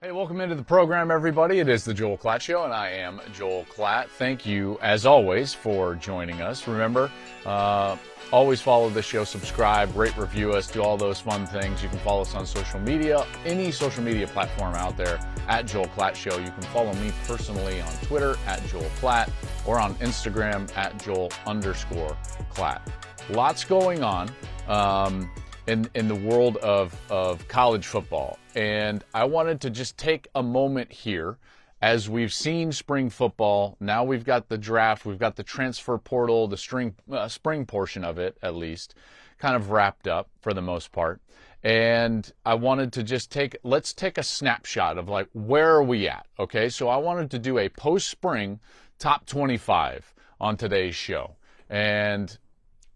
Hey, welcome into the program, everybody. It is the Joel Klatt Show, and I am Joel Klatt. Thank you, as always, for joining us. Remember, uh, always follow the show, subscribe, rate, review us, do all those fun things. You can follow us on social media, any social media platform out there at Joel Klatt Show. You can follow me personally on Twitter at Joel Klatt or on Instagram at Joel underscore Klatt. Lots going on. Um, in, in the world of, of college football. And I wanted to just take a moment here as we've seen spring football. Now we've got the draft, we've got the transfer portal, the spring, uh, spring portion of it at least, kind of wrapped up for the most part. And I wanted to just take, let's take a snapshot of like, where are we at? Okay. So I wanted to do a post spring top 25 on today's show. And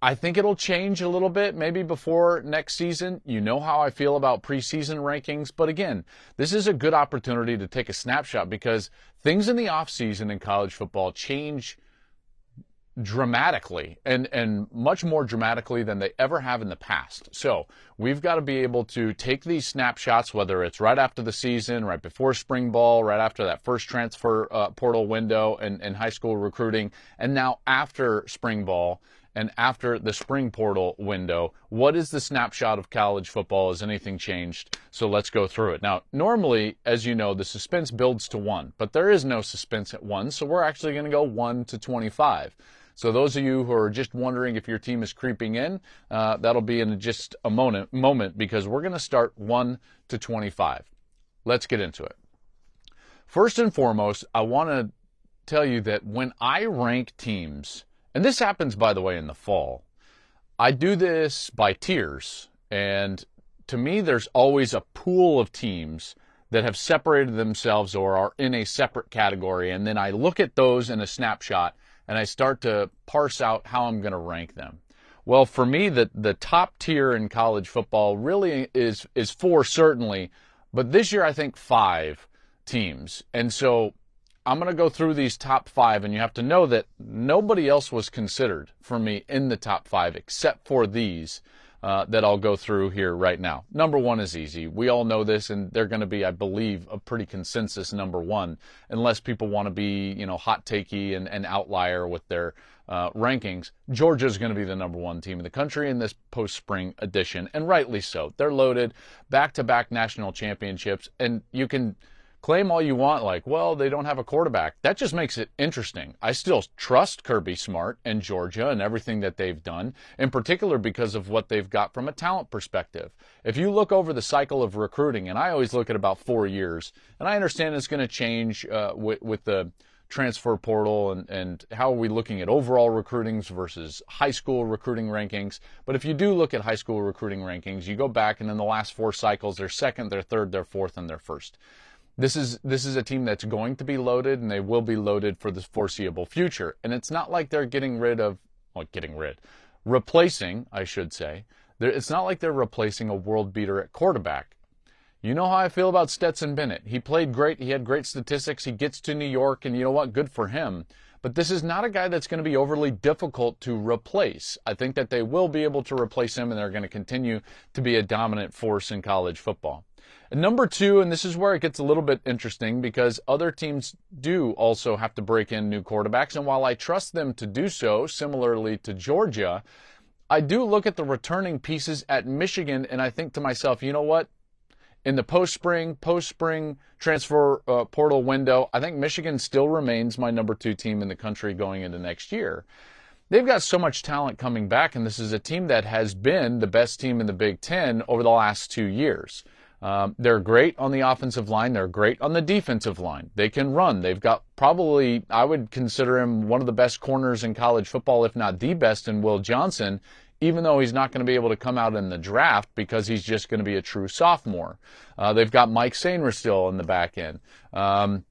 I think it'll change a little bit maybe before next season. You know how I feel about preseason rankings, but again, this is a good opportunity to take a snapshot because things in the offseason in college football change dramatically and and much more dramatically than they ever have in the past. So, we've got to be able to take these snapshots whether it's right after the season, right before spring ball, right after that first transfer uh, portal window and, and high school recruiting, and now after spring ball and after the spring portal window, what is the snapshot of college football? Has anything changed? So let's go through it. Now, normally, as you know, the suspense builds to one, but there is no suspense at one, so we're actually going to go one to 25. So those of you who are just wondering if your team is creeping in, uh, that'll be in just a moment, moment because we're going to start 1 to 25. Let's get into it. First and foremost, I want to tell you that when I rank teams, and this happens, by the way, in the fall. I do this by tiers. And to me, there's always a pool of teams that have separated themselves or are in a separate category. And then I look at those in a snapshot and I start to parse out how I'm going to rank them. Well, for me, the, the top tier in college football really is, is four, certainly. But this year, I think five teams. And so I'm going to go through these top five, and you have to know that nobody else was considered for me in the top five except for these uh, that I'll go through here right now. Number one is easy. We all know this, and they're going to be, I believe, a pretty consensus number one, unless people want to be, you know, hot takey and, and outlier with their uh, rankings. Georgia is going to be the number one team in the country in this post spring edition, and rightly so. They're loaded, back to back national championships, and you can claim all you want, like, well, they don't have a quarterback. That just makes it interesting. I still trust Kirby Smart and Georgia and everything that they've done, in particular because of what they've got from a talent perspective. If you look over the cycle of recruiting, and I always look at about four years, and I understand it's going to change uh, with, with the transfer portal and, and how are we looking at overall recruitings versus high school recruiting rankings. But if you do look at high school recruiting rankings, you go back and in the last four cycles, they're second, they're third, they're fourth, and they're first. This is this is a team that's going to be loaded, and they will be loaded for the foreseeable future. And it's not like they're getting rid of, well, getting rid, replacing, I should say. It's not like they're replacing a world beater at quarterback. You know how I feel about Stetson Bennett. He played great. He had great statistics. He gets to New York, and you know what? Good for him. But this is not a guy that's going to be overly difficult to replace. I think that they will be able to replace him, and they're going to continue to be a dominant force in college football. Number two, and this is where it gets a little bit interesting because other teams do also have to break in new quarterbacks. And while I trust them to do so, similarly to Georgia, I do look at the returning pieces at Michigan and I think to myself, you know what? In the post spring, post spring transfer uh, portal window, I think Michigan still remains my number two team in the country going into next year. They've got so much talent coming back, and this is a team that has been the best team in the Big Ten over the last two years. Um, they're great on the offensive line. They're great on the defensive line. They can run. They've got probably, I would consider him one of the best corners in college football, if not the best, in Will Johnson. even though he's not going to be able to come out in the draft because he's just going to be a true sophomore. Uh, they've got Mike Sainer still in the back end. Um,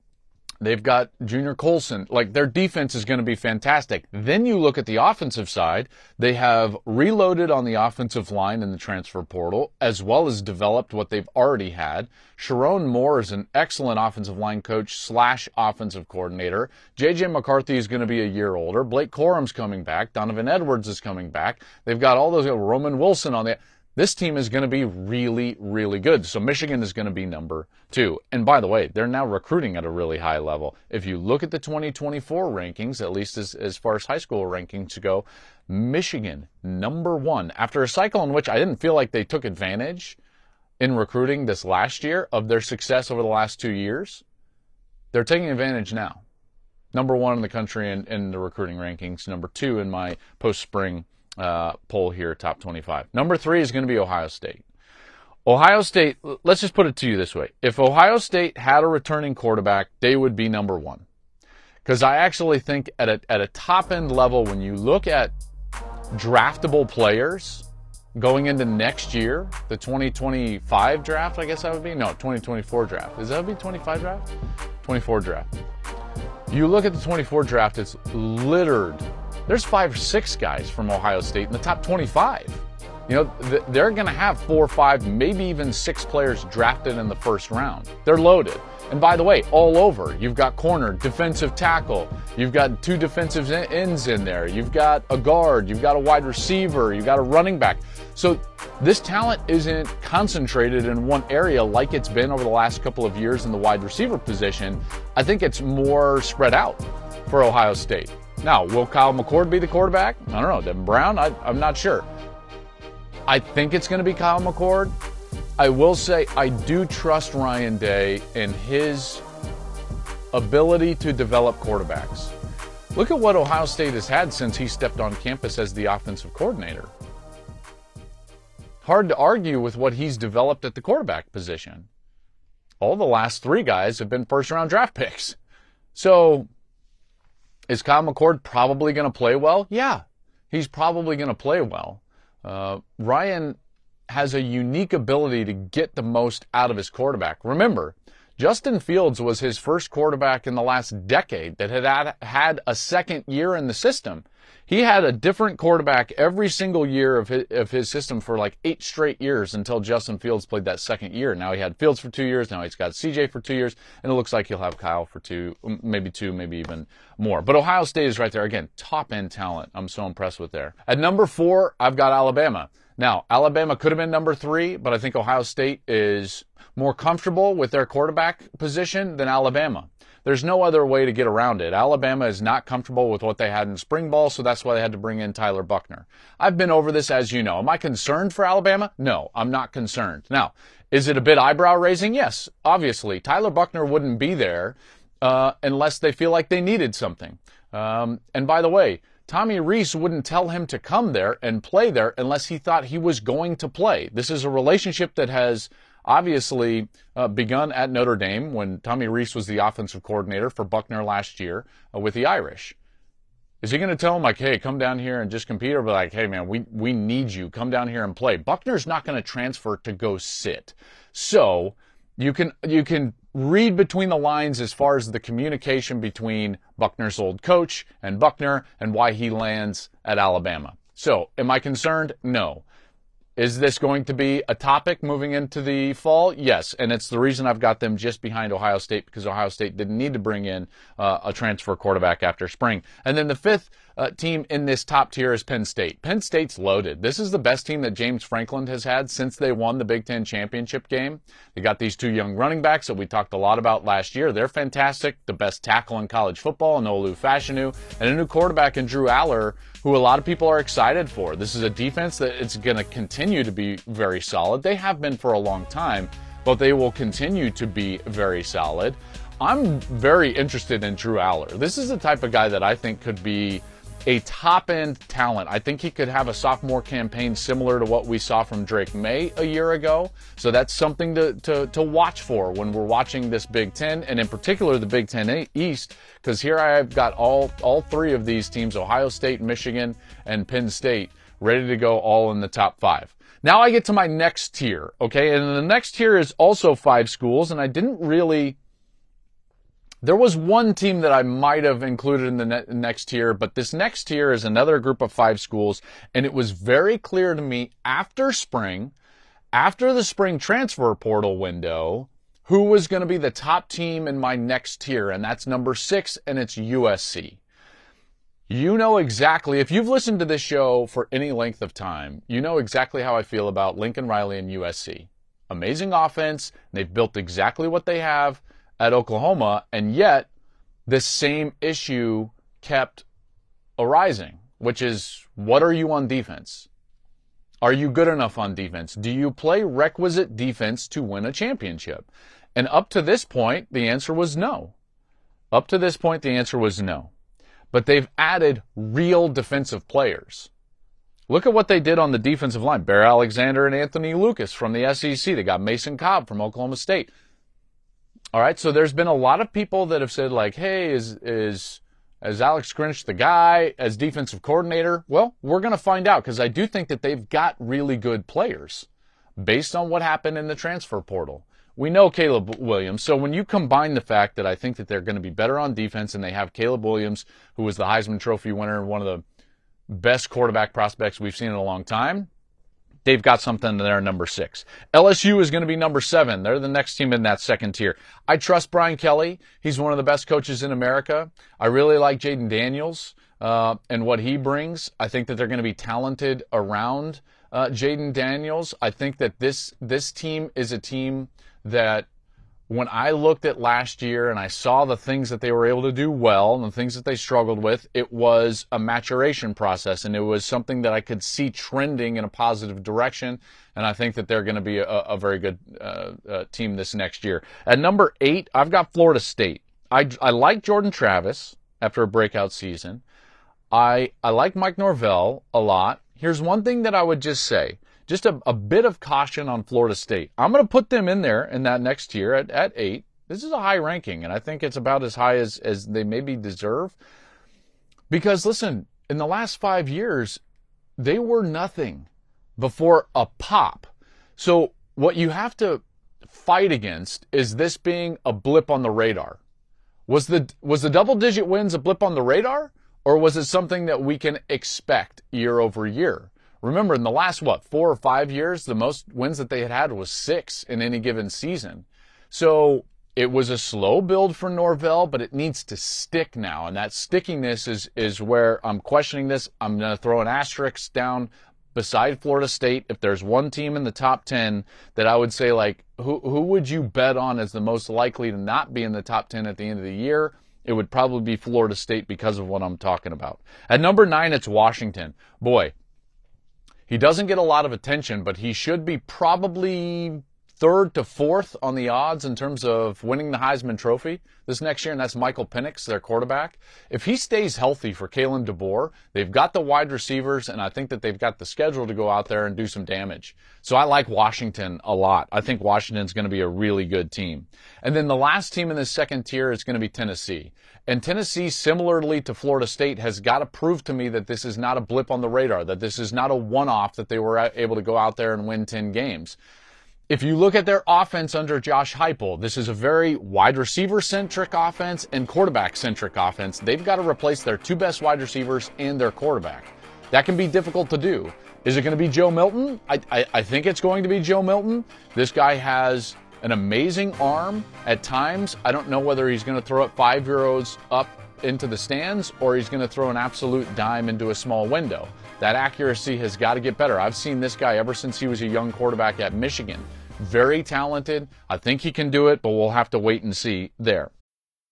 They've got Junior Colson. Like their defense is going to be fantastic. Then you look at the offensive side. They have reloaded on the offensive line in the transfer portal, as well as developed what they've already had. Sherrone Moore is an excellent offensive line coach slash offensive coordinator. JJ McCarthy is going to be a year older. Blake Corum's coming back. Donovan Edwards is coming back. They've got all those. Roman Wilson on the this team is going to be really, really good. So Michigan is going to be number two. And by the way, they're now recruiting at a really high level. If you look at the 2024 rankings, at least as, as far as high school rankings go, Michigan, number one. After a cycle in which I didn't feel like they took advantage in recruiting this last year of their success over the last two years, they're taking advantage now. Number one in the country in, in the recruiting rankings, number two in my post spring uh, poll here, top 25. Number three is going to be Ohio State. Ohio State, let's just put it to you this way. If Ohio State had a returning quarterback, they would be number one. Because I actually think at a, at a top end level, when you look at draftable players going into next year, the 2025 draft, I guess that would be? No, 2024 draft. Is that would be 25 draft? 24 draft. You look at the 24 draft, it's littered there's five or six guys from Ohio State in the top 25. You know, they're going to have four, five, maybe even six players drafted in the first round. They're loaded. And by the way, all over, you've got corner, defensive tackle, you've got two defensive ends in there, you've got a guard, you've got a wide receiver, you've got a running back. So this talent isn't concentrated in one area like it's been over the last couple of years in the wide receiver position. I think it's more spread out for Ohio State. Now, will Kyle McCord be the quarterback? I don't know. Devin Brown? I, I'm not sure. I think it's going to be Kyle McCord. I will say I do trust Ryan Day in his ability to develop quarterbacks. Look at what Ohio State has had since he stepped on campus as the offensive coordinator. Hard to argue with what he's developed at the quarterback position. All the last three guys have been first round draft picks. So is Kyle McCord probably going to play well? Yeah, he's probably going to play well. Uh, Ryan has a unique ability to get the most out of his quarterback. Remember, Justin Fields was his first quarterback in the last decade that had had a second year in the system. He had a different quarterback every single year of his, of his system for like eight straight years until Justin Fields played that second year. Now he had Fields for two years. Now he's got CJ for two years. And it looks like he'll have Kyle for two, maybe two, maybe even more. But Ohio State is right there. Again, top end talent. I'm so impressed with there. At number four, I've got Alabama. Now, Alabama could have been number three, but I think Ohio State is more comfortable with their quarterback position than Alabama. There's no other way to get around it. Alabama is not comfortable with what they had in spring ball, so that's why they had to bring in Tyler Buchner. I've been over this, as you know. Am I concerned for Alabama? No, I'm not concerned. Now, is it a bit eyebrow raising? Yes, obviously. Tyler Buchner wouldn't be there uh, unless they feel like they needed something. Um, and by the way, Tommy Rees wouldn't tell him to come there and play there unless he thought he was going to play. This is a relationship that has obviously uh, begun at Notre Dame when Tommy Rees was the offensive coordinator for Buchner last year uh, with the Irish. Is he going to tell him like, "Hey, come down here and just compete," or be like, "Hey, man, we we need you. Come down here and play." Buchner's not going to transfer to go sit. So you can you can read between the lines as far as the communication between Buchner's old coach and Buchner and why he lands at Alabama. So, am I concerned? No. Is this going to be a topic moving into the fall? Yes, and it's the reason I've got them just behind Ohio State because Ohio State didn't need to bring in uh, a transfer quarterback after spring. And then the fifth uh, team in this top tier is Penn State. Penn State's loaded. This is the best team that James Franklin has had since they won the Big Ten championship game. They got these two young running backs that we talked a lot about last year. They're fantastic. The best tackle in college football, Olu Fashanu, and a new quarterback in Drew Allar, who a lot of people are excited for. This is a defense that it's going to continue to be very solid. They have been for a long time, but they will continue to be very solid. I'm very interested in Drew Allar. This is the type of guy that I think could be a top end talent. I think he could have a sophomore campaign similar to what we saw from Drake Maye a year ago. So that's something to, to, to watch for when we're watching this Big Ten, and in particular the Big Ten East, because here I've got all, all three of these teams Ohio State, Michigan, and Penn State ready to go all in the top five. Now I get to my next tier, okay? And the next tier is also five schools, and I didn't really. There was one team that I might have included in the ne- next tier, but this next tier is another group of five schools, and it was very clear to me after spring, after the spring transfer portal window, who was going to be the top team in my next tier, and that's number six, and it's USC. You know exactly, if you've listened to this show for any length of time, you know exactly how I feel about Lincoln Riley and USC. Amazing offense. They've built exactly what they have at Oklahoma, and yet this same issue kept arising, which is what are you on defense? Are you good enough on defense? Do you play requisite defense to win a championship? And up to this point, the answer was no. Up to this point, the answer was no but they've added real defensive players. Look at what they did on the defensive line. Bear Alexander and Anthony Lucas from the SEC. They got Mason Cobb from Oklahoma State. All right, so there's been a lot of people that have said like, "Hey, is is is Alex Grinch the guy as defensive coordinator?" Well, we're going to find out because I do think that they've got really good players based on what happened in the transfer portal we know Caleb Williams. So when you combine the fact that I think that they're going to be better on defense and they have Caleb Williams, who was the Heisman Trophy winner and one of the best quarterback prospects we've seen in a long time, they've got something there number six. LSU is going to be number seven. They're the next team in that second tier. I trust Brian Kelly. He's one of the best coaches in America. I really like Jayden Daniels uh, and what he brings. I think that they're going to be talented around uh, Jayden Daniels. I think that this this team is a team that when I looked at last year and I saw the things that they were able to do well and the things that they struggled with, it was a maturation process and it was something that I could see trending in a positive direction. And I think that they're going to be a, a, very good uh, uh, team this next year. At number eight, I've got Florida State. I, I like Jordan Travis after a breakout season. I, I like Mike Norvell a lot. Here's one thing that I would just say just a, a bit of caution on Florida State. I'm going to put them in there in that next tier at, at eight. This is a high ranking, and I think it's about as high as, as they maybe deserve. Because listen, in the last five years, they were nothing before a pop. So what you have to fight against is this being a blip on the radar. Was the was the double digit wins a blip on the radar, or was it something that we can expect year over year? Remember, in the last, what, four or five years, the most wins that they had had was six in any given season. So it was a slow build for Norvell, but it needs to stick now. And that stickiness is, is where I'm questioning this. I'm going to throw an asterisk down beside Florida State. If there's one team in the top 10 that I would say, like, who, who would you bet on as the most likely to not be in the top 10 at the end of the year? It would probably be Florida State because of what I'm talking about. At number nine, it's Washington. Boy, he doesn't get a lot of attention, but he should be probably third to fourth on the odds in terms of winning the Heisman Trophy this next year, and that's Michael Penix, their quarterback. If he stays healthy for Kalen DeBoer, they've got the wide receivers, and I think that they've got the schedule to go out there and do some damage. So I like Washington a lot. I think Washington's going to be a really good team. And then the last team in the second tier is going to be Tennessee. And Tennessee, similarly to Florida State, has got to prove to me that this is not a blip on the radar, that this is not a one off, that they were able to go out there and win 10 games. If you look at their offense under Josh Heupel, this is a very wide receiver centric offense and quarterback centric offense. They've got to replace their two best wide receivers and their quarterback. That can be difficult to do. Is it going to be Joe Milton? I, I, I think it's going to be Joe Milton. This guy has an amazing arm at times. I don't know whether he's going to throw it five euros up into the stands or he's going to throw an absolute dime into a small window. That accuracy has got to get better. I've seen this guy ever since he was a young quarterback at Michigan. Very talented. I think he can do it, but we'll have to wait and see there.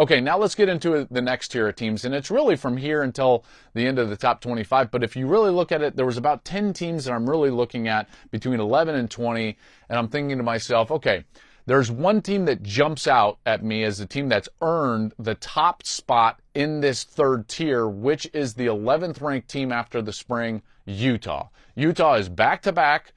Okay, now let's get into the next tier of teams, and it's really from here until the end of the top 25. But if you really look at it, there was about 10 teams that I'm really looking at between 11 and 20, and I'm thinking to myself, okay, there's one team that jumps out at me as the team that's earned the top spot in this third tier, which is the 11th ranked team after the spring, Utah. Utah is back to back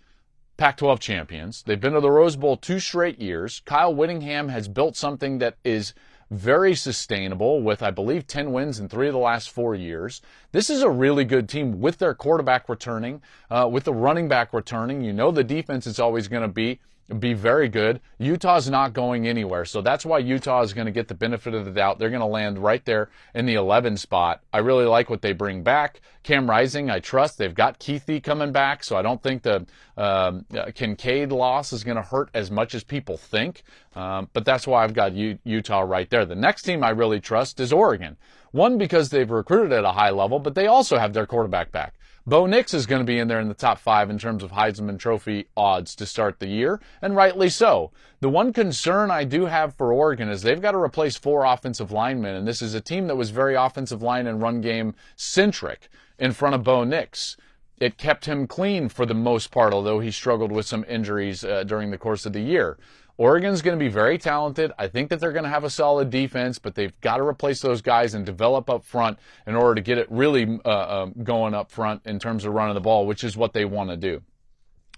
Pac 12 champions. They've been to the Rose Bowl two straight years. Kyle Whittingham has built something that is very sustainable with, I believe, 10 wins in three of the last four years. This is a really good team with their quarterback returning, uh, with the running back returning. You know the defense is always going to be be very good. Utah's not going anywhere. So that's why Utah is going to get the benefit of the doubt. They're going to land right there in the 11 spot. I really like what they bring back. Cam Rising, I trust. They've got Kuithe coming back, so I don't think the um, Kincaid loss is going to hurt as much as people think. Um, but that's why I've got U- Utah right there. The next team I really trust is Oregon. One, because they've recruited at a high level, but they also have their quarterback back. Bo Nix is going to be in there in the top five in terms of Heisman Trophy odds to start the year, and rightly so. The one concern I do have for Oregon is they've got to replace four offensive linemen, and this is a team that was very offensive line and run game centric in front of Bo Nix. It kept him clean for the most part, although he struggled with some injuries uh, during the course of the year. Oregon's going to be very talented. I think that they're going to have a solid defense, but they've got to replace those guys and develop up front in order to get it really uh, uh, going up front in terms of running the ball, which is what they want to do.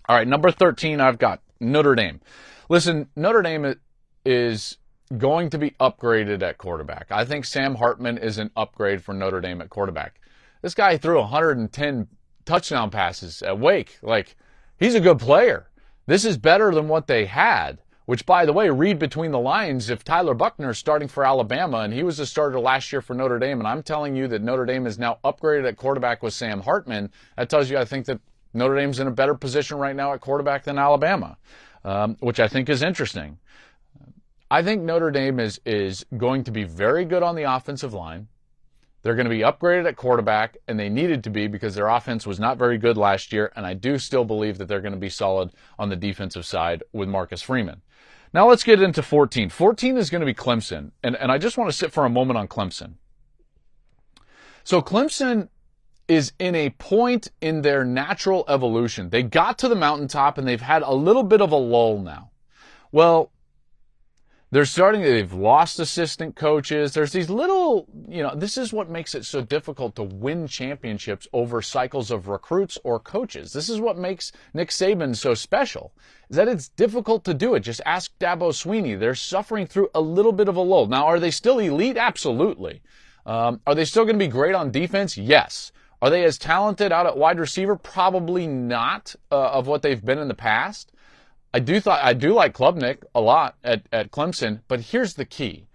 All right, number 13, I've got Notre Dame. Listen, Notre Dame is going to be upgraded at quarterback. I think Sam Hartman is an upgrade for Notre Dame at quarterback. This guy threw 110 touchdown passes at Wake. Like, he's a good player. This is better than what they had. Which, by the way, read between the lines if Tyler Buchner is starting for Alabama and he was a starter last year for Notre Dame, and I'm telling you that Notre Dame is now upgraded at quarterback with Sam Hartman, that tells you I think that Notre Dame's in a better position right now at quarterback than Alabama, um, which I think is interesting. I think Notre Dame is is going to be very good on the offensive line. They're going to be upgraded at quarterback, and they needed to be because their offense was not very good last year. And I do still believe that they're going to be solid on the defensive side with Marcus Freeman. Now let's get into 14. 14 is going to be Clemson. And, and I just want to sit for a moment on Clemson. So Clemson is in a point in their natural evolution. They got to the mountaintop and they've had a little bit of a lull now. Well, they're starting, they've lost assistant coaches. There's these little, you know, this is what makes it so difficult to win championships over cycles of recruits or coaches. This is what makes Nick Saban so special, is that it's difficult to do it. Just ask Dabo Swinney. They're suffering through a little bit of a lull. Now, are they still elite? Absolutely. Um, are they still going to be great on defense? Yes. Are they as talented out at wide receiver? Probably not uh, of what they've been in the past. I do thought I do like Klubnik a lot at, at Clemson, but here's the key.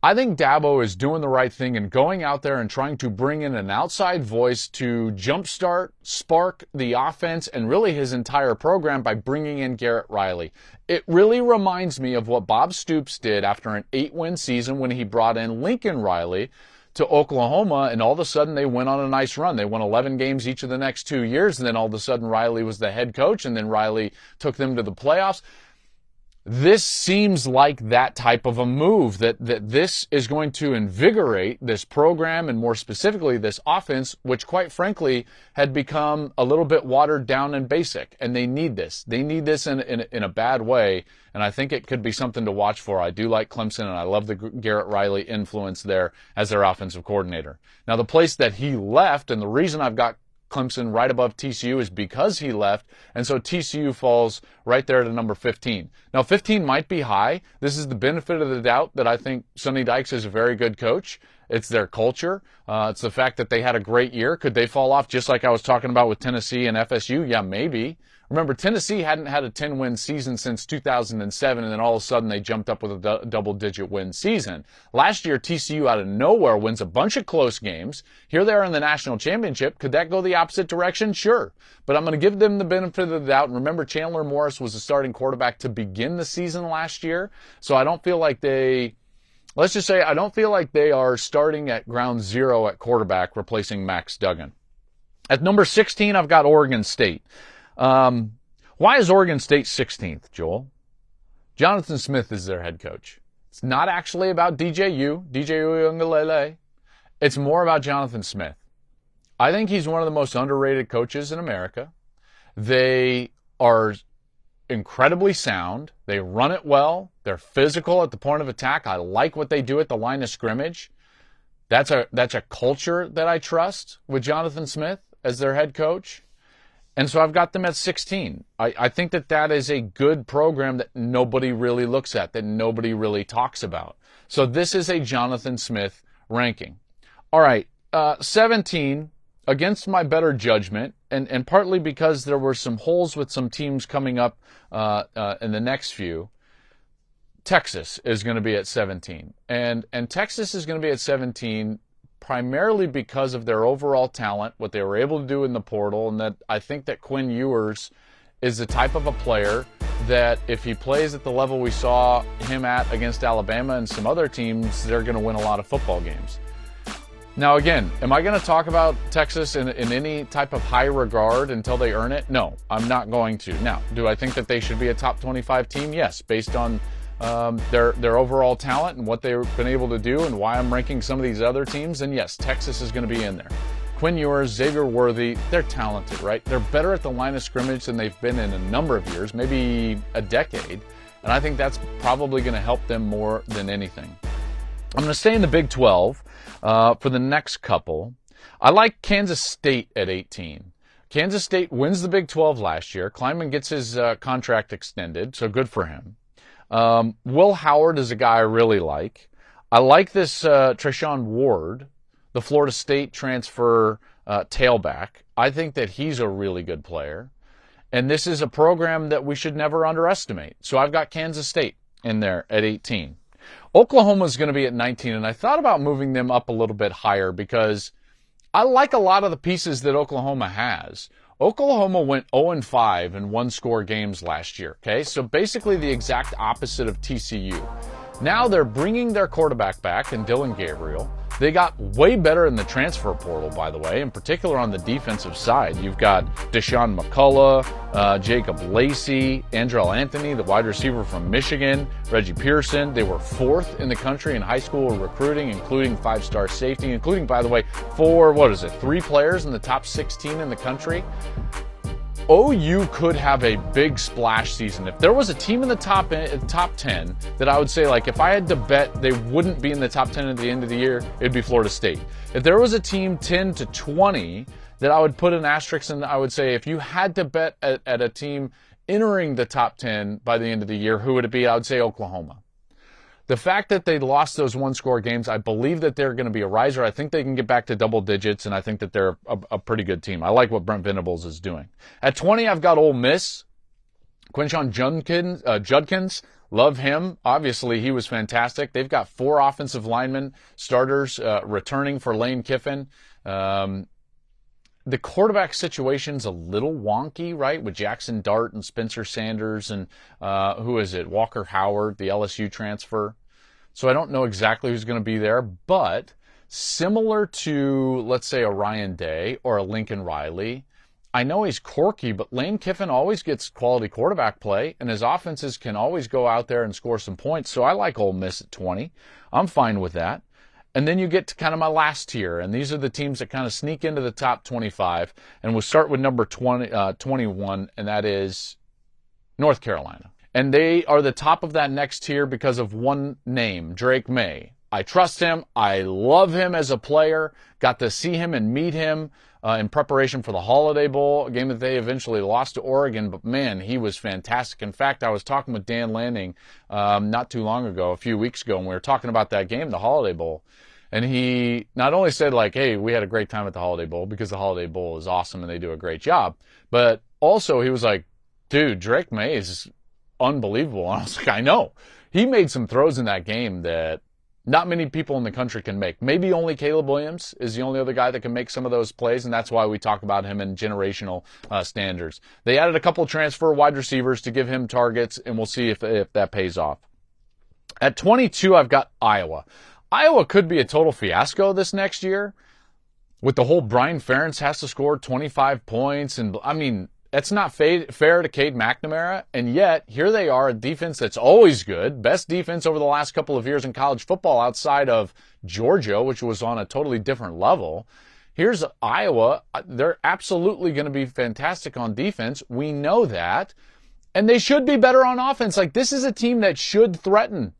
I think Dabo is doing the right thing and going out there and trying to bring in an outside voice to jumpstart, spark the offense and really his entire program by bringing in Garrett Riley. It really reminds me of what Bob Stoops did after an eight win season when he brought in Lincoln Riley to Oklahoma, and all of a sudden they went on a nice run. They won 11 games each of the next two years, and then all of a sudden Riley was the head coach, and then Riley took them to the playoffs this seems like that type of a move that, that this is going to invigorate this program and more specifically this offense, which quite frankly had become a little bit watered down and basic. And they need this. They need this in, in, in a bad way. And I think it could be something to watch for. I do like Clemson and I love the Garrett Riley influence there as their offensive coordinator. Now the place that he left and the reason I've got Clemson right above TCU is because he left, and so TCU falls right there to number 15. Now, 15 might be high. This is the benefit of the doubt that I think Sonny Dykes is a very good coach. It's their culture. Uh, it's the fact that they had a great year. Could they fall off just like I was talking about with Tennessee and FSU? Yeah, maybe. Remember, Tennessee hadn't had a 10 win season since 2007, and then all of a sudden they jumped up with a double digit win season. Last year, TCU out of nowhere wins a bunch of close games. Here they are in the national championship. Could that go the opposite direction? Sure. But I'm going to give them the benefit of the doubt. And remember, Chandler Morris was the starting quarterback to begin the season last year. So I don't feel like they, let's just say, I don't feel like they are starting at ground zero at quarterback, replacing Max Duggan. At number 16, I've got Oregon State. Um, why is Oregon State 16th, Joel? Jonathan Smith is their head coach. It's not actually about DJU, DJ Uiagalelei. It's more about Jonathan Smith. I think he's one of the most underrated coaches in America. They are incredibly sound. They run it well. They're physical at the point of attack. I like what they do at the line of scrimmage. That's a that's a culture that I trust with Jonathan Smith as their head coach. And so I've got them at 16. I, I think that that is a good program that nobody really looks at, that nobody really talks about. So this is a Jonathan Smith ranking. All right, uh, 17 against my better judgment, and, and partly because there were some holes with some teams coming up uh, uh, in the next few. Texas is going to be at 17, and and Texas is going to be at 17 primarily because of their overall talent, what they were able to do in the portal, and that I think that Quinn Ewers is the type of a player that if he plays at the level we saw him at against Alabama and some other teams, they're going to win a lot of football games. Now, again, am I going to talk about Texas in, in any type of high regard until they earn it? No, I'm not going to. Now, do I think that they should be a top 25 team? Yes, based on um, their their overall talent and what they've been able to do and why I'm ranking some of these other teams. And yes, Texas is going to be in there. Quinn Ewers, Xavier Worthy, they're talented, right? They're better at the line of scrimmage than they've been in a number of years, maybe a decade. And I think that's probably going to help them more than anything. I'm going to stay in the Big 12 uh, for the next couple. I like Kansas State at 18. Kansas State wins the Big 12 last year. Klieman gets his uh, contract extended, so good for him. Um, Will Howard is a guy I really like. I like this uh, Treshaun Ward, the Florida State transfer uh, tailback. I think that he's a really good player. And this is a program that we should never underestimate. So I've got Kansas State in there at 18. Oklahoma is going to be at 19, and I thought about moving them up a little bit higher because I like a lot of the pieces that Oklahoma has. Oklahoma went 0 5 in one score games last year. Okay, so basically the exact opposite of TCU. Now they're bringing their quarterback back and Dillon Gabriel. They got way better in the transfer portal, by the way, in particular on the defensive side. You've got Dasan McCullough, uh, Jacob Lacey, Andrel Anthony, the wide receiver from Michigan, Reggie Pearson. They were fourth in the country in high school recruiting, including five star safety, including, by the way, four, what is it, three players in the top 16 in the country. OU could have a big splash season. If there was a team in the top uh, top 10 that I would say like if I had to bet they wouldn't be in the top 10 at the end of the year, it'd be Florida State. If there was a team 10 to 20 that I would put an asterisk and I would say if you had to bet at, at a team entering the top 10 by the end of the year, who would it be? I would say Oklahoma. The fact that they lost those one score games, I believe that they're going to be a riser. I think they can get back to double digits, and I think that they're a, a pretty good team. I like what Brent Venables is doing. At 20, I've got Ole Miss. Quinshon Judkins, uh, Judkins, love him. Obviously, he was fantastic. They've got four offensive linemen starters uh, returning for Lane Kiffin. Um, the quarterback situation's a little wonky, right? With Jackson Dart and Spencer Sanders and uh, who is it? Walker Howard, the LSU transfer. So I don't know exactly who's going to be there, but similar to, let's say, a Ryan Day or a Lincoln Riley, I know he's quirky, but Lane Kiffin always gets quality quarterback play, and his offenses can always go out there and score some points. So I like Ole Miss at 20. I'm fine with that. And then you get to kind of my last tier, and these are the teams that kind of sneak into the top 25. And we'll start with number 20, uh, 21, and that is North Carolina. And they are the top of that next tier because of one name, Drake Maye. I trust him. I love him as a player. Got to see him and meet him uh, in preparation for the Holiday Bowl, a game that they eventually lost to Oregon. But man, he was fantastic. In fact, I was talking with Dan Lanning um, not too long ago, a few weeks ago, and we were talking about that game, the Holiday Bowl. And he not only said like, "Hey, we had a great time at the Holiday Bowl because the Holiday Bowl is awesome and they do a great job," but also he was like, "Dude, Drake Maye is unbelievable." And I was like, "I know." He made some throws in that game that not many people in the country can make. Maybe only Caleb Williams is the only other guy that can make some of those plays, and that's why we talk about him in generational uh, standards. They added a couple transfer wide receivers to give him targets, and we'll see if if that pays off. At 22, I've got Iowa. Iowa could be a total fiasco this next year with the whole Brian Ferentz has to score 25 points. And I mean, That's not fa- fair to Cade McNamara. And yet, here they are, a defense that's always good. Best defense over the last couple of years in college football outside of Georgia, which was on a totally different level. Here's Iowa. Uh, they're absolutely going to be fantastic on defense. We know that. And they should be better on offense. Like, this is a team that should threaten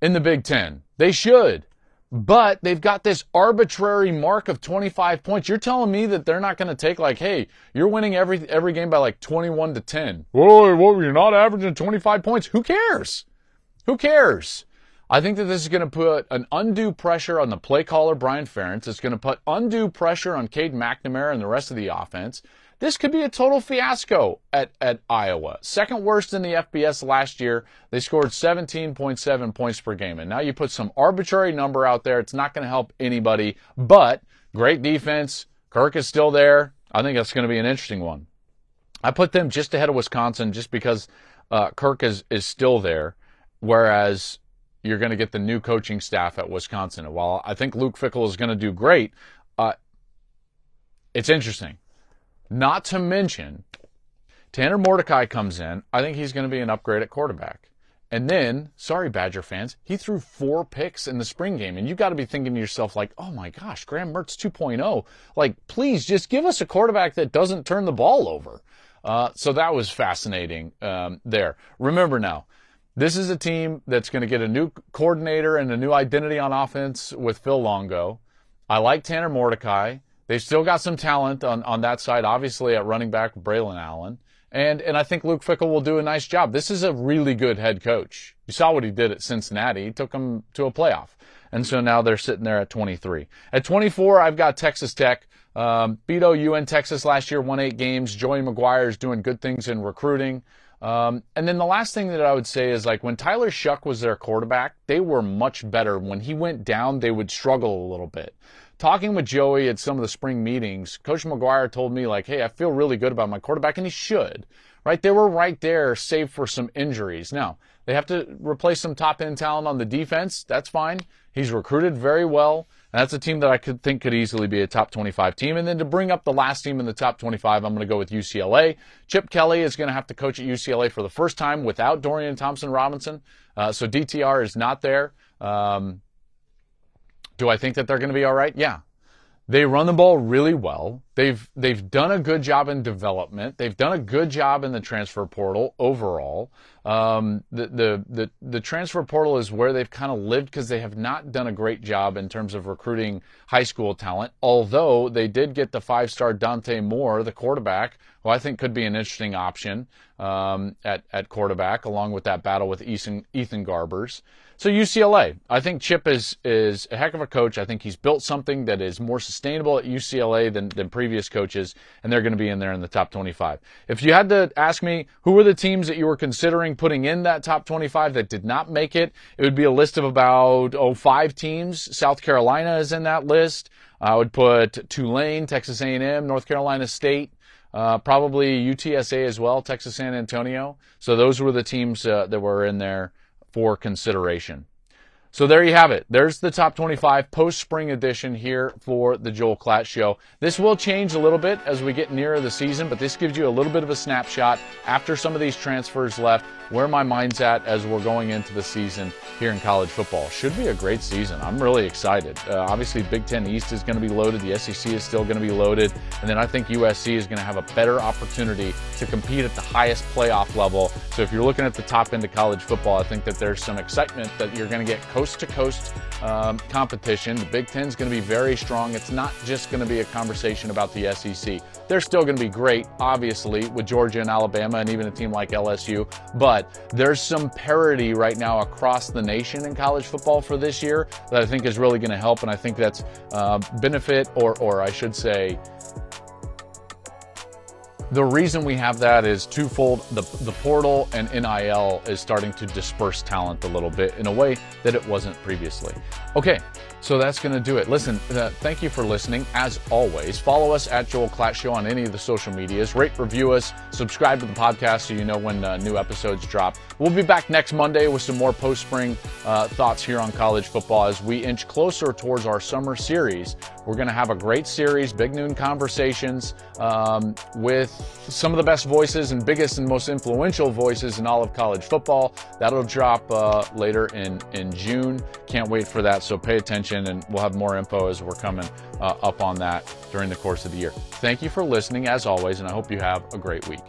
in the Big Ten. They should. But they've got this arbitrary mark of 25 points. You're telling me that they're not going to take like, hey, you're winning every every game by like 21 to 10. Whoa, whoa, you're not averaging 25 points. Who cares? Who cares? I think that this is going to put an undue pressure on the play caller, Brian Ferentz. It's going to put undue pressure on Cade McNamara and the rest of the offense. This could be a total fiasco at, at Iowa. Second worst in the FBS last year. They scored 17.7 points per game. And now you put some arbitrary number out there. It's not going to help anybody, but great defense. Kirk is still there. I think that's going to be an interesting one. I put them just ahead of Wisconsin just because uh, Kirk is, is still there, whereas you're going to get the new coaching staff at Wisconsin. And while I think Luke Fickell is going to do great, uh, it's interesting. Not to mention, Tanner Mordecai comes in. I think he's going to be an upgrade at quarterback. And then, sorry, Badger fans, he threw four picks in the spring game. And you got to be thinking to yourself, like, oh my gosh, Graham Mertz 2.0. Like, please just give us a quarterback that doesn't turn the ball over. Uh, so that was fascinating um, there. Remember now, this is a team that's going to get a new coordinator and a new identity on offense with Phil Longo. I like Tanner Mordecai. They've still got some talent on, on that side, obviously at running back, Braylon Allen. And, and I think Luke Fickell will do a nice job. This is a really good head coach. You saw what he did at Cincinnati. He took them to a playoff. And so now they're sitting there at 23. At 24, I've got Texas Tech. Um, beat OU Texas last year, won eight games. Joey McGuire is doing good things in recruiting. Um, and then the last thing that I would say is like when Tyler Shough was their quarterback, they were much better. When he went down, they would struggle a little bit talking with Joey at some of the spring meetings, Coach McGuire told me like, "Hey, I feel really good about my quarterback," and he should. Right? They were right there, save for some injuries. Now they have to replace some top end talent on the defense. That's fine. He's recruited very well. And that's a team that I could think could easily be a top 25 team. And then to bring up the last team in the top 25, I'm going to go with UCLA. Chip Kelly is going to have to coach at UCLA for the first time without Dorian Thompson Robinson. Uh, so DTR is not there. Um, do I think that they're going to be all right? Yeah. They run the ball really well. They've they've done a good job in development. They've done a good job in the transfer portal overall. Um, the, the the the transfer portal is where they've kind of lived because they have not done a great job in terms of recruiting high school talent. Although they did get the five star Dante Moore, the quarterback, who I think could be an interesting option um, at at quarterback, along with that battle with Ethan Ethan Garbers. So UCLA, I think Chip is is a heck of a coach. I think he's built something that is more sustainable at UCLA than, than previous coaches, and they're going to be in there in the top 25. If you had to ask me who were the teams that you were considering putting in that top 25 that did not make it, it would be a list of about oh five teams. South Carolina is in that list. I would put Tulane, Texas A&M, North Carolina State. Uh, probably UTSA as well, Texas San Antonio. So those were the teams uh, that were in there for consideration. So there you have it. There's the top 25 post spring edition here for the Joel Klatt Show. This will change a little bit as we get nearer the season, but this gives you a little bit of a snapshot after some of these transfers left where my mind's at as we're going into the season here in college football. Should be a great season. I'm really excited. Uh, obviously, Big Ten East is going to be loaded. The SEC is still going to be loaded. And then I think USC is going to have a better opportunity to compete at the highest playoff level. So if you're looking at the top end of college football, I think that there's some excitement that you're going to get coast to coast um, competition. The Big Ten is going to be very strong. It's not just going to be a conversation about the SEC. They're still going to be great, obviously, with Georgia and Alabama and even a team like LSU. But there's some parity right now across the nation in college football for this year that I think is really going to help. And I think that's uh, benefit, or, or I should say, the reason we have that is twofold. The, the portal and NIL is starting to disperse talent a little bit in a way that it wasn't previously. Okay, so that's going to do it. Listen, uh, thank you for listening. As always, follow us at Joel Klatt Show on any of the social medias. Rate, review us, subscribe to the podcast so you know when uh, new episodes drop. We'll be back next Monday with some more post spring uh, thoughts here on college football as we inch closer towards our summer series We're going to have a great series, Big Noon Conversations, um, with some of the best voices and biggest and most influential voices in all of college football. That'll drop uh, later in, in June. Can't wait for that, so pay attention, and we'll have more info as we're coming uh, up on that during the course of the year. Thank you for listening, as always, and I hope you have a great week.